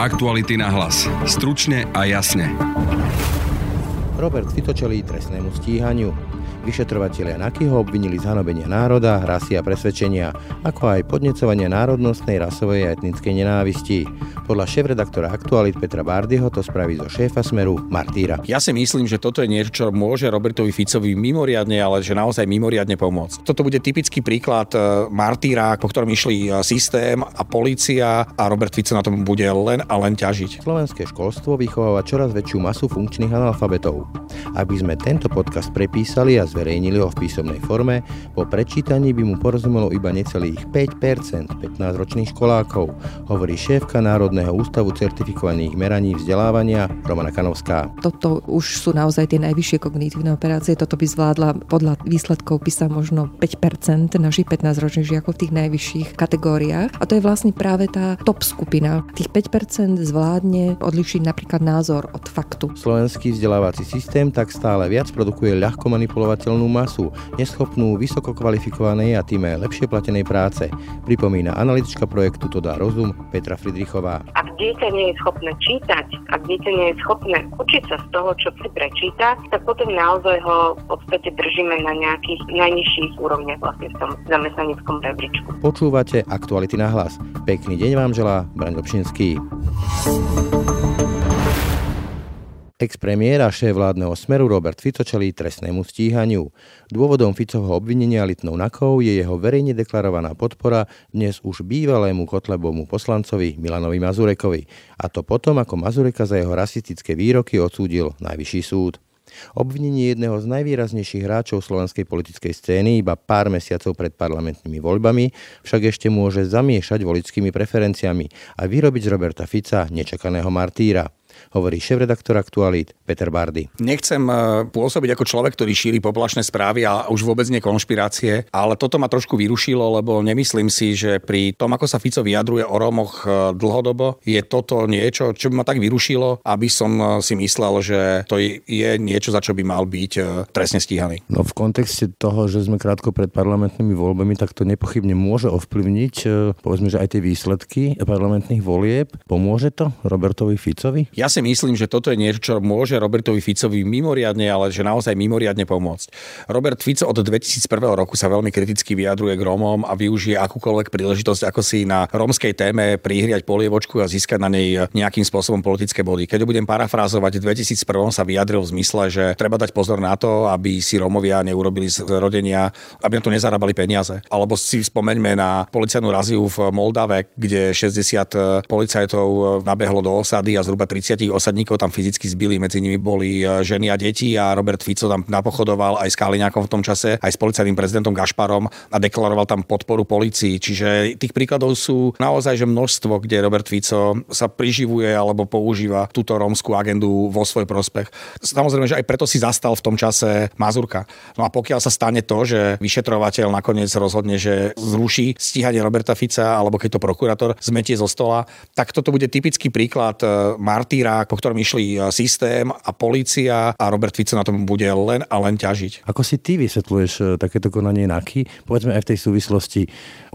Aktuality na hlas. Stručne a jasne. Robert Fico čelí trestnému stíhaniu. Vyšetrovatelia Naky ho obvinili z hanobenia národa, rasy a presvedčenia, ako aj podnecovania národnostnej, rasovej a etnickej nenávisti. Podľa šéf-redaktora Aktualit Petra Bárdyho to spraví zo šéfa Smeru Martýra. Ja si myslím, že toto je niečo, čo môže Robertovi Ficovi mimoriadne, ale že naozaj mimoriadne pomôcť. Toto bude typický príklad e, Martýra, po ktorom išli e, systém a polícia a Robert Fico na tom bude len a len ťažiť. Slovenské školstvo vychováva čoraz väčšiu masu funkčných analfabetov. Aby sme tento podcast prepísali a zverejnili ho v písomnej forme, po prečítaní by mu porozumelo iba necelých 5% 15-ročných školákov, hovorí šéfka Národného ústavu certifikovaných meraní vzdelávania Romana Kanovská. Toto už sú naozaj tie najvyššie kognitívne operácie, toto by zvládla podľa výsledkov by sa možno 5% našich 15-ročných žiakov v tých najvyšších kategóriách. A to je vlastne práve tá top skupina. Tých 5% zvládne odlišiť napríklad názor od faktu. Slovenský vzdelávací systém tak stále viac produkuje ľahko manipulovať obyvateľnú masu, neschopnú vysoko kvalifikovanej a tým lepšie platenej práce, pripomína analytička projektu To dá rozum Petra Fridrichová. Ak dieťa nie je schopné čítať, ak dieťa nie je schopné učiť sa z toho, čo si prečíta, tak potom naozaj ho v podstate držíme na nejakých najnižších úrovniach vlastne v tom zamestnaneckom rebríčku. Počúvate aktuality na hlas. Pekný deň vám želá Braň Dobšinský. Ex-premiér a šéf vládneho smeru Robert Fico čelí trestnému stíhaniu. Dôvodom Ficovho obvinenia litnou nakou je jeho verejne deklarovaná podpora dnes už bývalému Kotlebomu poslancovi Milanovi Mazurekovi. A to potom, ako Mazureka za jeho rasistické výroky odsúdil Najvyšší súd. Obvinenie jedného z najvýraznejších hráčov slovenskej politickej scény iba pár mesiacov pred parlamentnými voľbami však ešte môže zamiešať volickými preferenciami a vyrobiť z Roberta Fica nečakaného martýra hovorí šéf-redaktor Aktualit Peter Bardy. Nechcem e, pôsobiť ako človek, ktorý šíri poplašné správy a už vôbec nie konšpirácie, ale toto ma trošku vyrušilo, lebo nemyslím si, že pri tom, ako sa Fico vyjadruje o Rómoch e, dlhodobo, je toto niečo, čo by ma tak vyrušilo, aby som e, si myslel, že to je niečo, za čo by mal byť trestne stíhaný. No v kontexte toho, že sme krátko pred parlamentnými voľbami, tak to nepochybne môže ovplyvniť, povedzme, že aj tie výsledky parlamentných volieb. Pomôže to Robertovi Ficovi? Ja si myslím, že toto je niečo, čo môže Robertovi Ficovi mimoriadne, ale že naozaj mimoriadne pomôcť. Robert Fico od 2001 roku sa veľmi kriticky vyjadruje k Rómom a využije akúkoľvek príležitosť, ako si na rómskej téme prihriať polievočku a získať na nej nejakým spôsobom politické body. Keď budem parafrázovať, v 2001 sa vyjadril v zmysle, že treba dať pozor na to, aby si Rómovia neurobili z rodenia, aby na to nezarábali peniaze. Alebo si spomeňme na policajnú raziu v Moldave, kde 60 policajtov nabehlo do osady a zhruba 30 30 osadníkov tam fyzicky zbili, medzi nimi boli e, ženy a deti a Robert Fico tam napochodoval aj s Kaliňákom v tom čase, aj s policajným prezidentom Gašparom a deklaroval tam podporu policii. Čiže tých príkladov sú naozaj že množstvo, kde Robert Fico sa priživuje alebo používa túto rómskú agendu vo svoj prospech. Samozrejme, že aj preto si zastal v tom čase Mazurka. No a pokiaľ sa stane to, že vyšetrovateľ nakoniec rozhodne, že zruší stíhanie Roberta Fica alebo keď to prokurátor zmetie zo stola, tak toto bude typický príklad e, martýra Irák, po ktorom išli e, systém a polícia a Robert Fico na tom bude len a len ťažiť. Ako si ty vysvetľuješ e, takéto konanie NAKY? Povedzme aj v tej súvislosti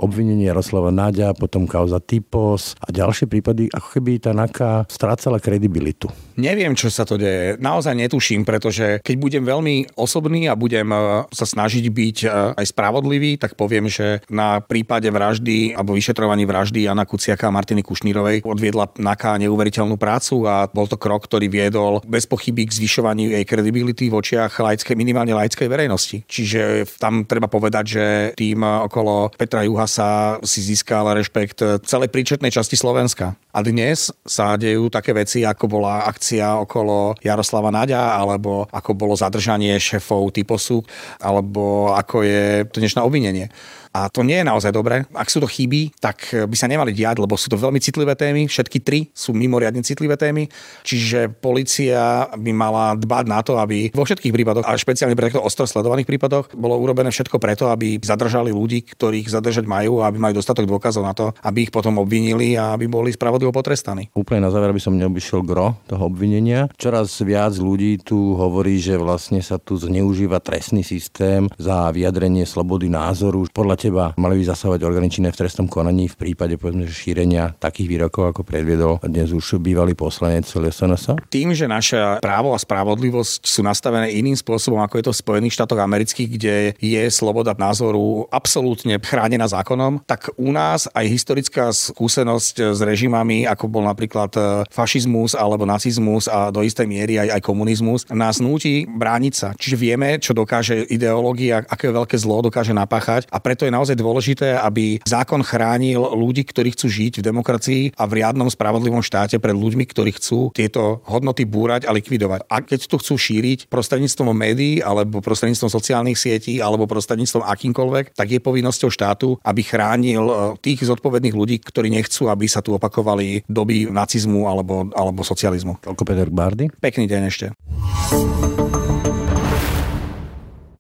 obvinenie Jaroslava Náďa, potom kauza Typos a ďalšie prípady, ako keby tá NAKA strácala kredibilitu. Neviem, čo sa to deje. Naozaj netuším, pretože keď budem veľmi osobný a budem e, sa snažiť byť aj spravodlivý, tak poviem, že na prípade vraždy alebo vyšetrovaní vraždy Jana Kuciaka a Martiny Kušnírovej odviedla NAKA neuveriteľnú prácu a bol to krok, ktorý viedol bez pochyby k zvyšovaniu jej kredibility v očiach laickej, minimálne laickej verejnosti. Čiže tam treba povedať, že tým okolo Petra Juhasa si získal rešpekt celej príčetnej časti Slovenska. A dnes sa dejú také veci, ako bola akcia okolo Jaroslava Naďa, alebo ako bolo zadržanie šéfov typosu, alebo ako je dnešné obvinenie. A to nie je naozaj dobré. Ak sú to chyby, tak by sa nemali diať, lebo sú to veľmi citlivé témy. Všetky tri sú mimoriadne citlivé témy. Čiže policia by mala dbať na to, aby vo všetkých prípadoch, a špeciálne pre takto ostro sledovaných prípadoch, bolo urobené všetko preto, aby zadržali ľudí, ktorých zadržať majú a aby mali dostatok dôkazov na to, aby ich potom obvinili a aby boli spravodlivo potrestaní. Úplne na záver by som neobyšiel gro toho obvinenia. Čoraz viac ľudí tu hovorí, že vlastne sa tu zneužíva trestný systém za vyjadrenie slobody názoru. Podľa teba mali by zasávať orgány činné v trestnom konaní v prípade povedzme, šírenia takých výrokov, ako predviedol dnes už bývalý poslanec SNS? Tým, že naša právo a spravodlivosť sú nastavené iným spôsobom, ako je to v Spojených štátoch amerických, kde je sloboda názoru absolútne chránená zákonom, tak u nás aj historická skúsenosť s režimami, ako bol napríklad e, fašizmus alebo nacizmus a do istej miery aj, aj komunizmus, nás núti brániť sa. Čiže vieme, čo dokáže ideológia, aké veľké zlo dokáže napáchať a preto je naozaj dôležité, aby zákon chránil ľudí, ktorí chcú žiť v demokracii a v riadnom spravodlivom štáte pred ľuďmi, ktorí chcú tieto hodnoty búrať a likvidovať. A keď to chcú šíriť prostredníctvom médií alebo prostredníctvom sociálnych sietí alebo prostredníctvom akýmkoľvek, tak je povinnosťou štátu, aby chránil e, tých zodpovedných ľudí, ktorí nechcú, aby sa tu opakovali doby nacizmu alebo, alebo socializmu. Toľko Peter Bardy. Pekný deň ešte.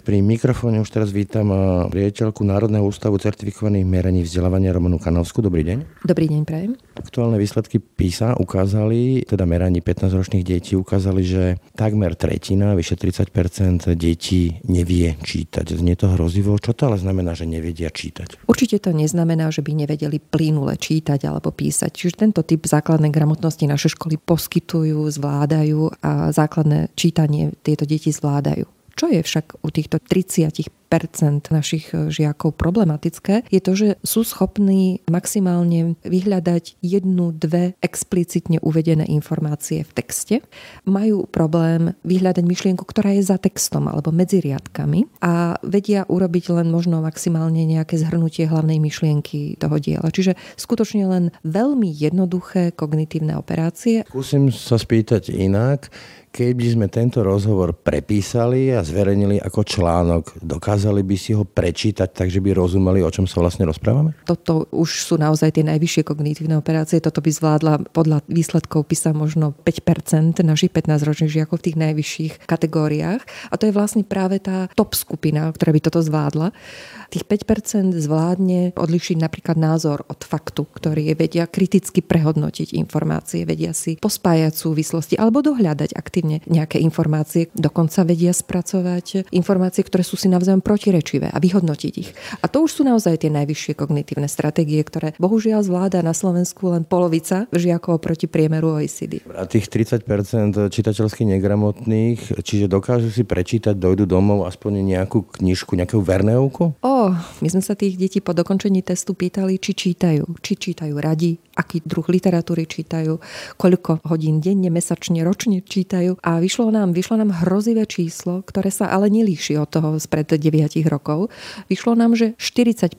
Pri mikrofóne už teraz vítam eh, riaditeľku Národného ústavu certifikovaných meraní vzdelávania Romanu Kanovsku. Dobrý deň. Dobrý deň, prajem. Aktuálne výsledky PISA ukázali, teda meraní 15-ročných detí ukázali, že takmer tretina, vyše 30% detí nevie čítať. Znie to hrozivo. Čo to ale znamená, že nevedia čítať? Určite to neznamená, že by nevedeli plynule čítať alebo písať. Čiže tento typ základnej gramotnosti naše školy poskytujú, zvládajú a základné čítanie tieto deti zvládajú. Čo je však u týchto 30 našich e, žiakov problematické, je to, že sú schopní maximálne vyhľadať jednu, dve explicitne uvedené informácie v texte. Majú problém vyhľadať myšlienku, ktorá je za textom alebo medzi riadkami a vedia urobiť len možno maximálne nejaké zhrnutie hlavnej myšlienky toho diela. Čiže skutočne len veľmi jednoduché kognitívne operácie. Skúsim sa spýtať inak keby sme tento rozhovor prepísali a zverejnili ako článok, dokázali by si ho prečítať tak, že by rozumeli, o čom sa vlastne rozprávame? Toto už sú naozaj tie najvyššie kognitívne operácie. Toto by zvládla podľa výsledkov písa možno 5% našich 15-ročných žiakov v tých najvyšších kategóriách. A to je vlastne práve tá top skupina, ktorá by toto zvládla. Tých 5% zvládne odlišiť napríklad názor od faktu, ktorý je vedia kriticky prehodnotiť informácie, vedia si pospájať súvislosti alebo dohľadať aktívne nejaké informácie, dokonca vedia spracovať informácie, ktoré sú si navzájom protirečivé a vyhodnotiť ich. A to už sú naozaj tie najvyššie kognitívne stratégie, ktoré bohužiaľ zvláda na Slovensku len polovica žiakov proti priemeru OECD. A tých 30% čitateľsky negramotných, čiže dokážu si prečítať, dojdu domov aspoň nejakú knižku, nejakú verneovku? O, my sme sa tých detí po dokončení testu pýtali, či čítajú. Či čítajú radi, aký druh literatúry čítajú, koľko hodín denne, mesačne, ročne čítajú. A vyšlo nám, vyšlo nám hrozivé číslo, ktoré sa ale nelíši od toho spred 9 rokov. Vyšlo nám, že 40%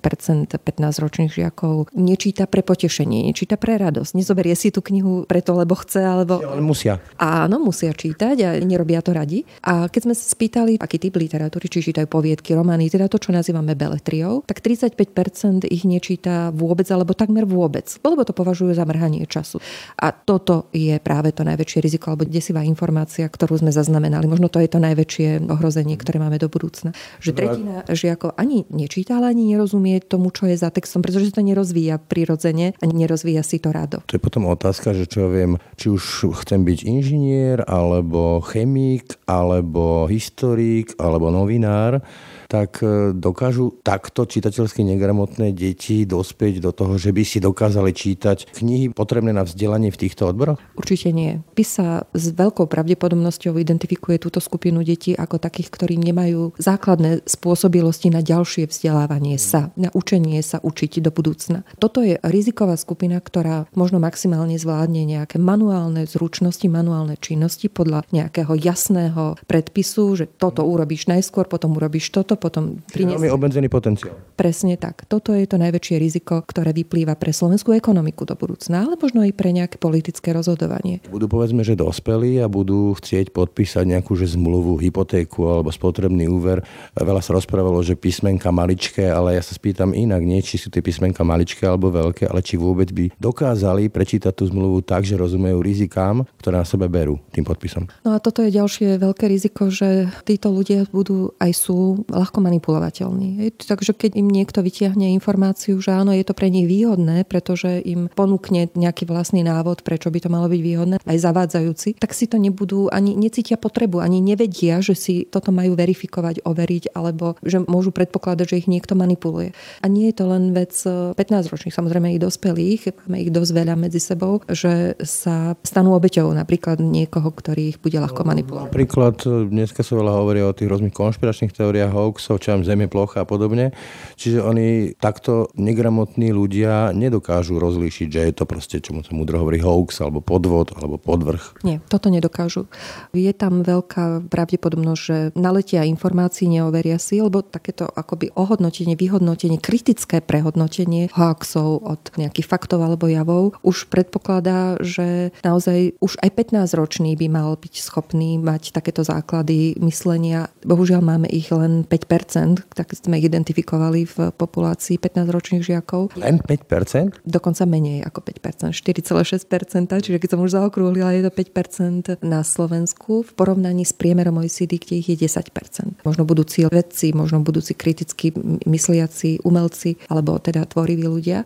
15-ročných žiakov nečíta pre potešenie, nečíta pre radosť. Nezoberie si tú knihu preto, lebo chce, alebo... Ale musia. Áno, musia čítať a nerobia to radi. A keď sme sa spýtali, aký typ literatúry, či čítajú poviedky, romány, teda to, čo nazývame beletriou, tak 35% ich nečíta vôbec alebo takmer vôbec. Lebo to považujú za mrhanie času. A toto je práve to najväčšie riziko alebo desivá informácia, ktorú sme zaznamenali. Možno to je to najväčšie ohrozenie, ktoré máme do budúcna. Že tretina žiakov ani nečíta, ale ani nerozumie tomu, čo je za textom, pretože to nerozvíja prirodzene a nerozvíja si to rado. To je potom otázka, že čo ja viem, či už chcem byť inžinier, alebo chemik, alebo historik, alebo novinár tak e, dokážu takto čitateľsky negramotné deti dospieť do toho, že by si dokázali čítať knihy potrebné na vzdelanie v týchto odboroch? Určite nie. PISA s veľkou pravdepodobnosťou identifikuje túto skupinu detí ako takých, ktorí nemajú základné spôsobilosti na ďalšie vzdelávanie sa, na učenie sa učiť do budúcna. Toto je riziková skupina, ktorá možno maximálne zvládne nejaké manuálne zručnosti, manuálne činnosti podľa nejakého jasného predpisu, že toto urobíš najskôr, potom urobíš toto, potom priniesie. Veľmi obmedzený potenciál. Presne tak. Toto je to najväčšie riziko, ktoré vyplýva pre slovenskú ekonomiku do budúcna, ale možno aj pre nejaké politické rozhodovanie. Budú povedzme, že dospelí a budú chcieť podpísať nejakú že zmluvu, hypotéku alebo spotrebný úver. Veľa sa rozprávalo, že písmenka maličké, ale ja sa spýtam inak, nie či sú tie písmenka maličké alebo veľké, ale či vôbec by dokázali prečítať tú zmluvu tak, že rozumejú rizikám, ktoré na sebe berú tým podpisom. No a toto je ďalšie veľké riziko, že títo ľudia budú aj sú ľahko manipulovateľní. Takže keď im niekto vytiahne informáciu, že áno, je to pre nich výhodné, pretože im ponúkne nejaký vlastný návod, prečo by to malo byť výhodné, aj zavádzajúci, tak si to nebudú ani necítia potrebu, ani nevedia, že si toto majú verifikovať, overiť, alebo že môžu predpokladať, že ich niekto manipuluje. A nie je to len vec 15-ročných, eh, samozrejme i dospelých, máme ich dosť veľa medzi sebou, že sa stanú obeťou napríklad niekoho, ktorý ich bude ľahko manipulovať. Napríklad eh, dneska sa veľa hovorí o tých rôznych konšpiračných teóriách, hoaxov, čo Zem je plocha a podobne. Čiže oni takto negramotní ľudia nedokážu rozlíšiť, že je to proste, čomu sa múdro hovorí, hoax, alebo podvod, alebo podvrh. Nie, toto nedokážu. Je tam veľká pravdepodobnosť, že naletia informácií, neoveria si, lebo takéto akoby ohodnotenie, vyhodnotenie, kritické prehodnotenie hoaxov od nejakých faktov alebo javov už predpokladá, že naozaj už aj 15-ročný by mal byť schopný mať takéto základy myslenia. Bohužiaľ máme ich len 5%, tak sme identifikovali v populácii 15-ročných žiakov. Len 5%? Dokonca menej ako 5%, 4,6%, čiže keď som už zaokrúhlila, je to 5% na Slovensku v porovnaní s priemerom OECD, kde ich je 10%. Možno budúci vedci, možno budúci kriticky mysliaci umelci, alebo teda tvoriví ľudia.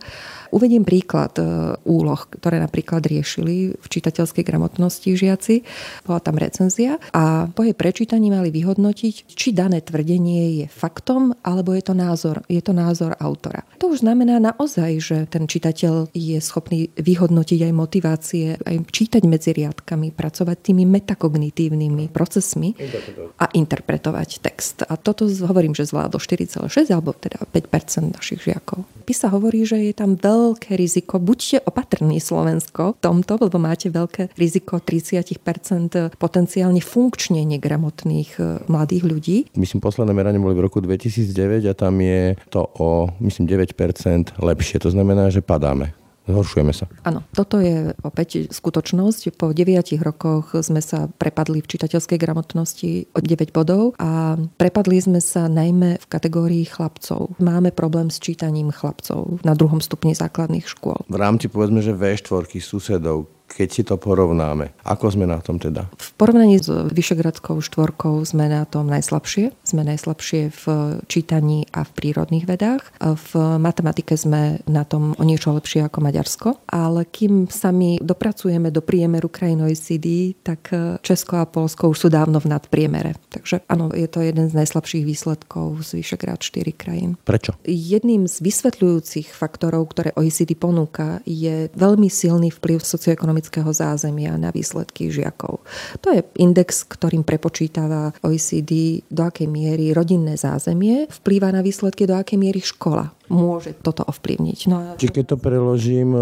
Uvediem príklad e, úloh, ktoré napríklad riešili v čitateľskej gramotnosti žiaci. Bola tam recenzia a po jej prečítaní mali vyhodnotiť, či dané tvrdenie je faktom, alebo je to názor, je to názor autora. To už znamená naozaj, že ten čitateľ je schopný vyhodnotiť aj motivácie, aj čítať medzi riadkami, pracovať tými metakognitívnymi procesmi a interpretovať text. A toto hovorím, že zvládlo 4,6 alebo teda 5% našich žiakov. PISA hovorí, že je tam veľké riziko. Buďte opatrní Slovensko v tomto, lebo máte veľké riziko 30% potenciálne funkčne negramotných e, mladých ľudí. Myslím, posledné meranie boli v roku 2009 a tam je to o, myslím, 9% lepšie. To znamená, že padáme. Zhoršujeme sa. Áno, toto je opäť skutočnosť. Po 9 rokoch sme sa prepadli v čitateľskej gramotnosti o 9 bodov a prepadli sme sa najmä v kategórii chlapcov. Máme problém s čítaním chlapcov na druhom stupni základných škôl. V rámci povedzme, že V4 susedov, keď si to porovnáme. Ako sme na tom teda? V porovnaní s Vyšegradskou štvorkou sme na tom najslabšie. Sme najslabšie v čítaní a v prírodných vedách. V matematike sme na tom o niečo lepšie ako Maďarsko. Ale kým sa my dopracujeme do priemeru krajín OECD, tak Česko a Polsko už sú dávno v nadpriemere. Takže áno, je to jeden z najslabších výsledkov z Vyšegrad 4 krajín. Prečo? Jedným z vysvetľujúcich faktorov, ktoré OECD ponúka, je veľmi silný vplyv socioekonomického ekonomického zázemia na výsledky žiakov. To je index, ktorým prepočítava OECD, do akej miery rodinné zázemie vplýva na výsledky, do akej miery škola môže toto ovplyvniť. No. Čiže keď to preložím,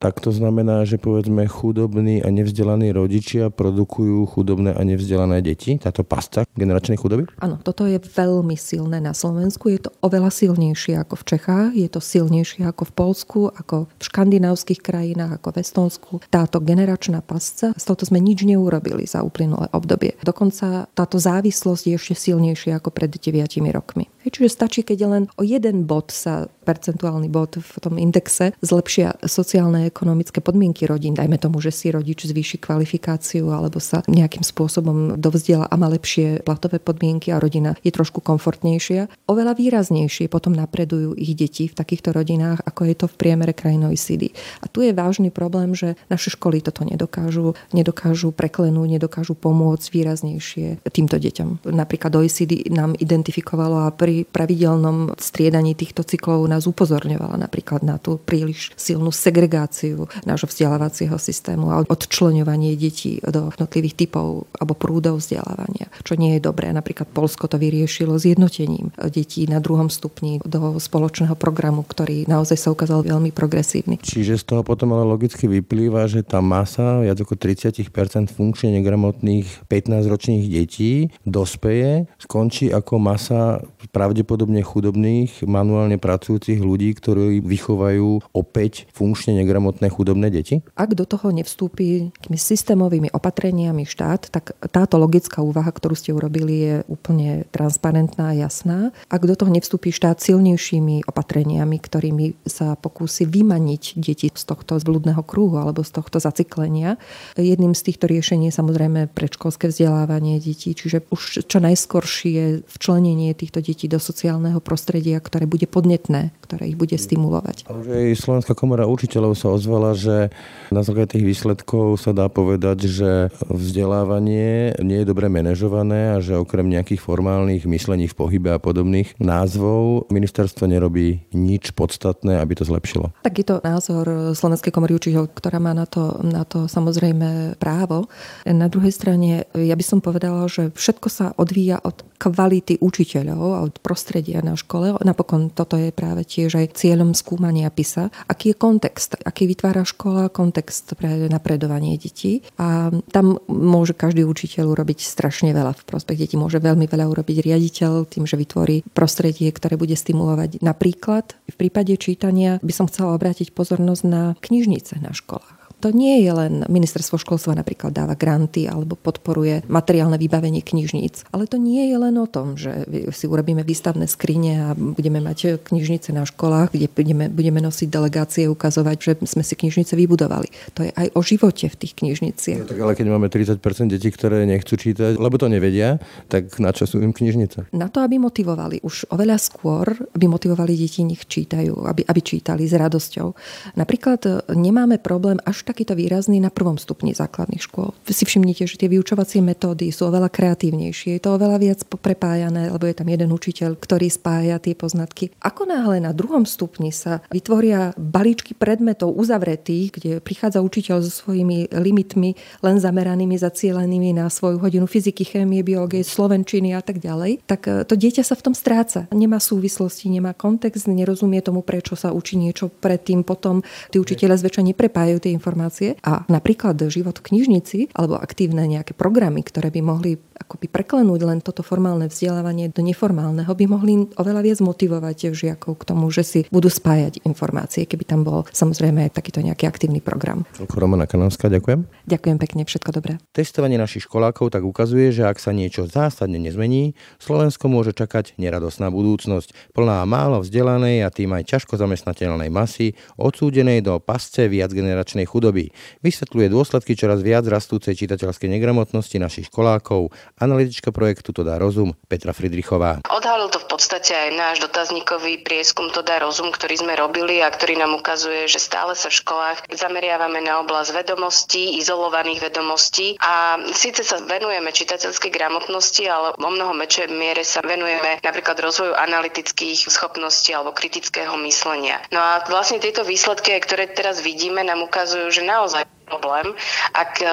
tak to znamená, že povedzme chudobní a nevzdelaní rodičia produkujú chudobné a nevzdelané deti? Táto pasta generačnej chudoby? Áno, toto je veľmi silné na Slovensku. Je to oveľa silnejšie ako v Čechách, je to silnejšie ako v Polsku, ako v škandinávskych krajinách, ako v Estonsku. Táto generačná pasca, z toho sme nič neurobili za uplynulé obdobie. Dokonca táto závislosť je ešte silnejšia ako pred 9 rokmi. Čiže stačí, keď len o jeden bod sa percentuálny bod v tom indexe zlepšia sociálne ekonomické podmienky rodín. Dajme tomu, že si rodič zvýši kvalifikáciu alebo sa nejakým spôsobom dovzdiela a má lepšie platové podmienky a rodina je trošku komfortnejšia. Oveľa výraznejšie potom napredujú ich deti v takýchto rodinách, ako je to v priemere krajín OECD. A tu je vážny problém, že naše školy toto nedokážu, nedokážu preklenúť, nedokážu pomôcť výraznejšie týmto deťom. Napríklad OECD nám identifikovalo a pri pravidelnom striedaní týchto cyklov nás upozorňovala napríklad na tú príliš silnú segregáciu nášho vzdelávacieho systému a odčlenovanie detí do jednotlivých typov alebo prúdov vzdelávania, čo nie je dobré. Napríklad Polsko to vyriešilo zjednotením detí na druhom stupni do spoločného programu, ktorý naozaj sa ukázal veľmi progresívny. Čiže z toho potom ale logicky vyplýva, že tá masa viac ako 30% funkčne negramotných 15-ročných detí dospeje, skončí ako masa pravdepodobne chudobných, manuálne pracujúcich ľudí, ktorí vychovajú opäť funkčne negramotné chudobné deti? Ak do toho nevstúpi tými systémovými opatreniami štát, tak táto logická úvaha, ktorú ste urobili, je úplne transparentná a jasná. Ak do toho nevstúpi štát silnejšími opatreniami, ktorými sa pokúsi vymaniť deti z tohto zbludného kruhu alebo z tohto zaciklenia, jedným z týchto riešení je samozrejme predškolské vzdelávanie detí, čiže už čo najskoršie včlenenie týchto detí do sociálneho prostredia, ktoré bude podnetné, ktoré ich bude stimulovať. Ale aj Slovenská komora učiteľov sa ozvala, že na základe tých výsledkov sa dá povedať, že vzdelávanie nie je dobre manažované a že okrem nejakých formálnych myslení v pohybe a podobných názvov ministerstvo nerobí nič podstatné, aby to zlepšilo. Tak je to názor Slovenskej komory učiteľov, ktorá má na to, na to samozrejme právo. Na druhej strane ja by som povedala, že všetko sa odvíja od kvality učiteľov a od prostredia na škole. Napokon toto je práve tiež aj cieľom skúmania PISA. Aký je kontext, aký vytvára škola kontext pre napredovanie detí. A tam môže každý učiteľ urobiť strašne veľa v prospech detí. Môže veľmi veľa urobiť riaditeľ tým, že vytvorí prostredie, ktoré bude stimulovať. Napríklad v prípade čítania by som chcela obrátiť pozornosť na knižnice na školách. To nie je len ministerstvo školstva napríklad dáva granty alebo podporuje materiálne vybavenie knižníc. Ale to nie je len o tom, že si urobíme výstavné skrine a budeme mať knižnice na školách, kde budeme, budeme nosiť delegácie, ukazovať, že sme si knižnice vybudovali. To je aj o živote v tých knižniciach. No, tak ale keď máme 30% detí, ktoré nechcú čítať, lebo to nevedia, tak na čo sú im knižnice? Na to, aby motivovali. Už oveľa skôr by motivovali deti, nech čítajú, aby, aby čítali s radosťou. Napríklad nemáme problém až takýto výrazný na prvom stupni základných škôl. Si všimnite, že tie vyučovacie metódy sú oveľa kreatívnejšie, je to oveľa viac prepájané, lebo je tam jeden učiteľ, ktorý spája tie poznatky. Ako náhle na druhom stupni sa vytvoria balíčky predmetov uzavretých, kde prichádza učiteľ so svojimi limitmi len zameranými, zacielenými na svoju hodinu fyziky, chémie, biológie, slovenčiny a tak ďalej, tak e, to dieťa sa v tom stráca. Nemá súvislosti, nemá kontext, nerozumie tomu, prečo sa učí niečo predtým, potom tí učiteľe zväčša neprepájajú tie informácie informácie a napríklad život v knižnici alebo aktívne nejaké programy, ktoré by mohli akoby preklenúť len toto formálne vzdelávanie do neformálneho, by mohli oveľa viac motivovať žiakov k tomu, že si budú spájať informácie, keby tam bol samozrejme takýto nejaký aktívny program. Romana Kanovská, ďakujem. Ďakujem pekne, všetko dobré. Testovanie našich školákov tak ukazuje, že ak sa niečo zásadne nezmení, Slovensko môže čakať neradosná budúcnosť, plná málo vzdelanej a tým aj ťažko zamestnateľnej masy, odsúdenej do pasce viacgeneračnej chudoby chudoby. Vysvetľuje dôsledky čoraz viac rastúcej čitateľskej negramotnosti našich školákov. Analytička projektu To dá rozum Petra Fridrichová. Odhalil to v podstate aj náš dotazníkový prieskum To dá rozum, ktorý sme robili a ktorý nám ukazuje, že stále sa v školách zameriavame na oblasť vedomostí, izolovaných vedomostí a síce sa venujeme čitateľskej gramotnosti, ale o mnoho väčšej miere sa venujeme napríklad rozvoju analytických schopností alebo kritického myslenia. No a vlastne tieto výsledky, ktoré teraz vidíme, nám ukazujú, že naozaj problém, ak e,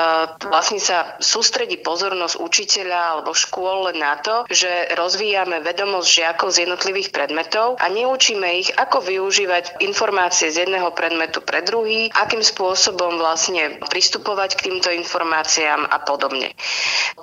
vlastne sa sústredí pozornosť učiteľa alebo škôl na to, že rozvíjame vedomosť žiakov z jednotlivých predmetov a neučíme ich, ako využívať informácie z jedného predmetu pre druhý, akým spôsobom vlastne pristupovať k týmto informáciám a podobne.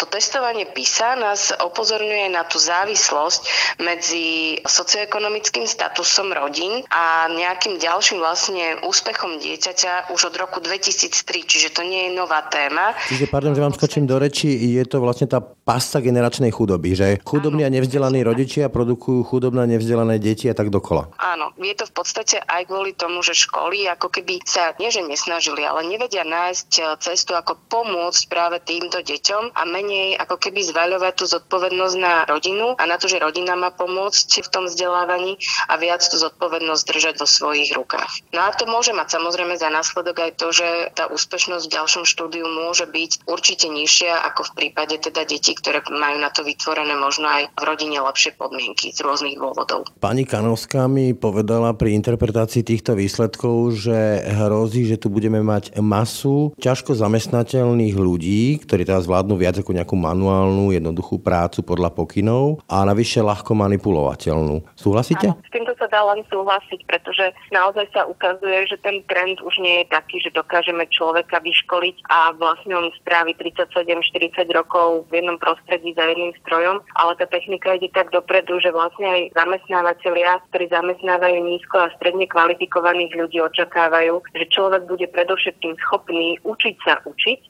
To testovanie PISA nás opozorňuje na tú závislosť medzi socioekonomickým statusom rodín a nejakým ďalším vlastne úspechom dieťaťa už od roku 2003 čiže to nie je nová téma. Čiže, pardon, že vám skočím do reči, je to vlastne tá pasta generačnej chudoby, že chudobní a nevzdelaní rodičia produkujú chudobné a nevzdelané deti a tak dokola. Áno, je to v podstate aj kvôli tomu, že školy ako keby sa nie že nesnažili, ale nevedia nájsť e, cestu, ako pomôcť práve týmto deťom a menej ako keby zvaľovať tú zodpovednosť na rodinu a na to, že rodina má pomôcť v tom vzdelávaní a viac tú zodpovednosť držať vo svojich rukách. No a to môže mať samozrejme za následok aj to, že tá úspešnosť úspešnosť v ďalšom štúdiu môže byť určite nižšia ako v prípade teda detí, ktoré majú na to vytvorené možno aj v rodine lepšie podmienky z rôznych dôvodov. Pani Kanovská mi povedala pri interpretácii týchto výsledkov, že hrozí, že tu budeme mať masu ťažko zamestnateľných ľudí, ktorí teraz vládnu viac ako nejakú manuálnu, jednoduchú prácu podľa pokynov a navyše ľahko manipulovateľnú. Súhlasíte? Áno, s týmto sa dá len súhlasiť, pretože naozaj sa ukazuje, že ten trend už nie je taký, že dokážeme človeka vyškoliť a vlastne on strávi 37-40 rokov v jednom prostredí za jedným strojom, ale tá technika ide tak dopredu, že vlastne aj zamestnávateľia, ktorí zamestnávajú nízko a stredne kvalifikovaných ľudí, očakávajú, že človek bude predovšetkým schopný učiť sa učiť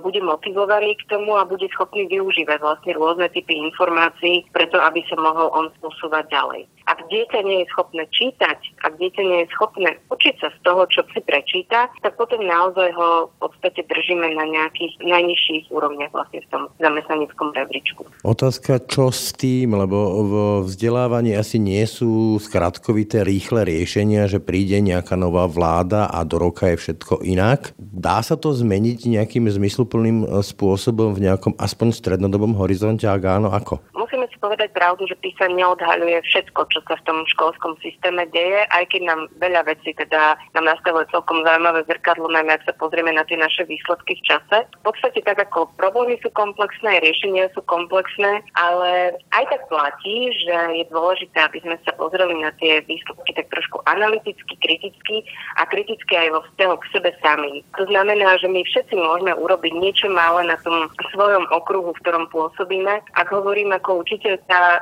bude motivovaný k tomu a bude schopný využívať vlastne rôzne typy informácií, preto aby sa mohol on posúvať ďalej. Ak dieťa nie je schopné čítať, ak dieťa nie je schopné učiť sa z toho, čo si prečíta, tak potom naozaj ho v podstate držíme na nejakých najnižších úrovniach vlastne v tom zamestnaneckom rebríčku. Otázka, čo s tým, lebo v vzdelávaní asi nie sú skratkovité rýchle riešenia, že príde nejaká nová vláda a do roka je všetko inak. Dá sa to zmeniť nejakým zmysluplným e, spôsobom v nejakom aspoň strednodobom horizonte, ak áno, ako? Musíme si povedať pravdu, že PISA neodhaľuje všetko, čo sa v tom školskom systéme deje, aj keď nám veľa vecí teda nám nastavuje celkom zaujímavé zrkadlo, najmä ak sa pozrieme na tie naše výsledky v čase. V podstate tak ako problémy sú komplexné, riešenia sú komplexné, ale aj tak platí, že je dôležité, aby sme sa pozreli na tie výsledky tak trošku analyticky, kriticky a kriticky aj vo vzťahu k sebe samým. To znamená, že my všetci môžeme urobiť niečo malé na tom svojom okruhu, v ktorom pôsobíme. Ak hovorím ako učiteľka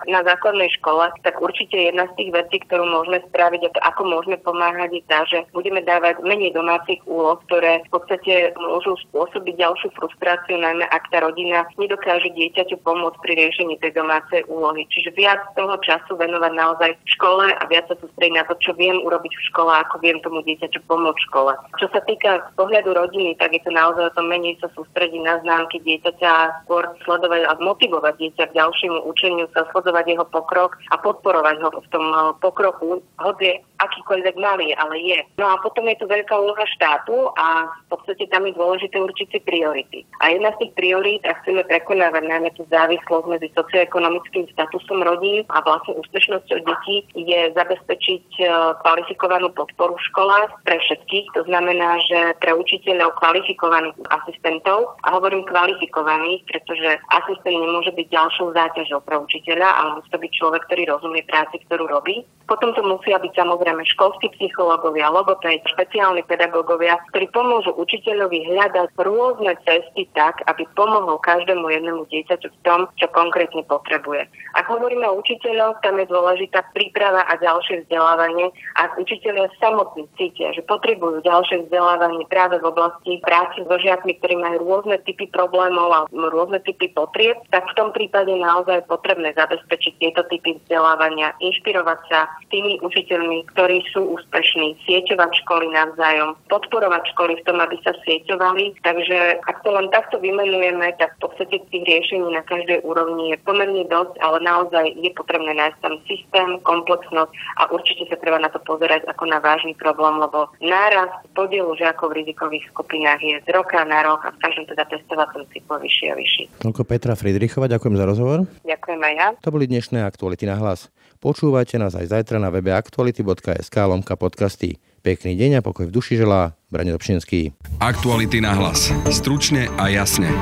na základnej škole, tak určite jedna z tých vecí, ktorú môžeme spraviť a to, ako môžeme pomáhať, je tá, že budeme dávať menej domácich úloh, ktoré v podstate môžu spôsobiť ďalšiu frustráciu, najmä ak tá rodina nedokáže dieťaťu pomôcť pri riešení tej domácej úlohy. Čiže viac toho času venovať naozaj v škole a viac sa sústrediť na to, čo viem urobiť v škole, ako viem tomu dieťaťu pomôcť v škole. Čo sa týka z pohľadu rodiny, tak je to naozaj o tom menej sa sústrediť na známky dieťaťa a skôr sledovať a motivovať dieťa k ďalšiemu učeniu sa, sledovať jeho pokrok a podporovať ho v tom eh, pokroku, hoď akýkoľvek malý, ale je. No a potom je tu veľká úloha štátu a v podstate tam je dôležité určiť si priority. A jedna z tých priorít, ak chceme prekonávať najmä tú závislosť medzi socioekonomickým statusom rodín a vlastne úspešnosťou detí, je zabezpečiť eh, kvalifikovanú podporu v školách pre všetkých. To znamená, že pre učiteľov kvalifikovaných asistentov a hovorím kvalifikovaných, pretože asistent nemôže byť ďalšou záťažou pre učiteľa, ale musí to byť človek, ktorý rozumie práci, ktorú robí. Potom to musia byť samozrejme školskí psychológovia, logopédi, špeciálni pedagógovia, ktorí pomôžu učiteľovi hľadať rôzne cesty tak, aby pomohol každému jednému dieťaťu v tom, čo konkrétne potrebuje. Ak hovoríme o učiteľoch, tam je dôležitá príprava a ďalšie vzdelávanie. Ak učiteľia samotní cítia, že potrebujú ďalšie vzdelávanie práve v oblasti práce so žiakmi, ktorí majú rôzne typy problémov a rôzne typy potrieb, tak v tom prípade naozaj je potrebné zabezpečiť tieto typy vzdelávania, inšpirovať sa tými učiteľmi, ktorí sú úspešní, sieťovať školy navzájom, podporovať školy v tom, aby sa sieťovali. Takže ak to len takto vymenujeme, tak v podstate tých riešení na každej úrovni je pomerne dosť, ale naozaj je potrebné nájsť tam systém, komplexnosť a určite sa treba na to pozerať ako na vážny problém, lebo náraz podielu žiakov v rizikových skupinách je z roka na rok a v každom teda testovacom cyklu vyšší a vyšší. Toľko Petra Friedrichová, ďakujem za rozhovor. Ďakujem aj ja. To boli dnešné aktuality na hlas. Počúvajte nás aj zajtra na webe aktuality.sk lomka podcasty. Pekný deň a pokoj v duši želá Brane Dobšinský. Aktuality na hlas. Stručne a jasne.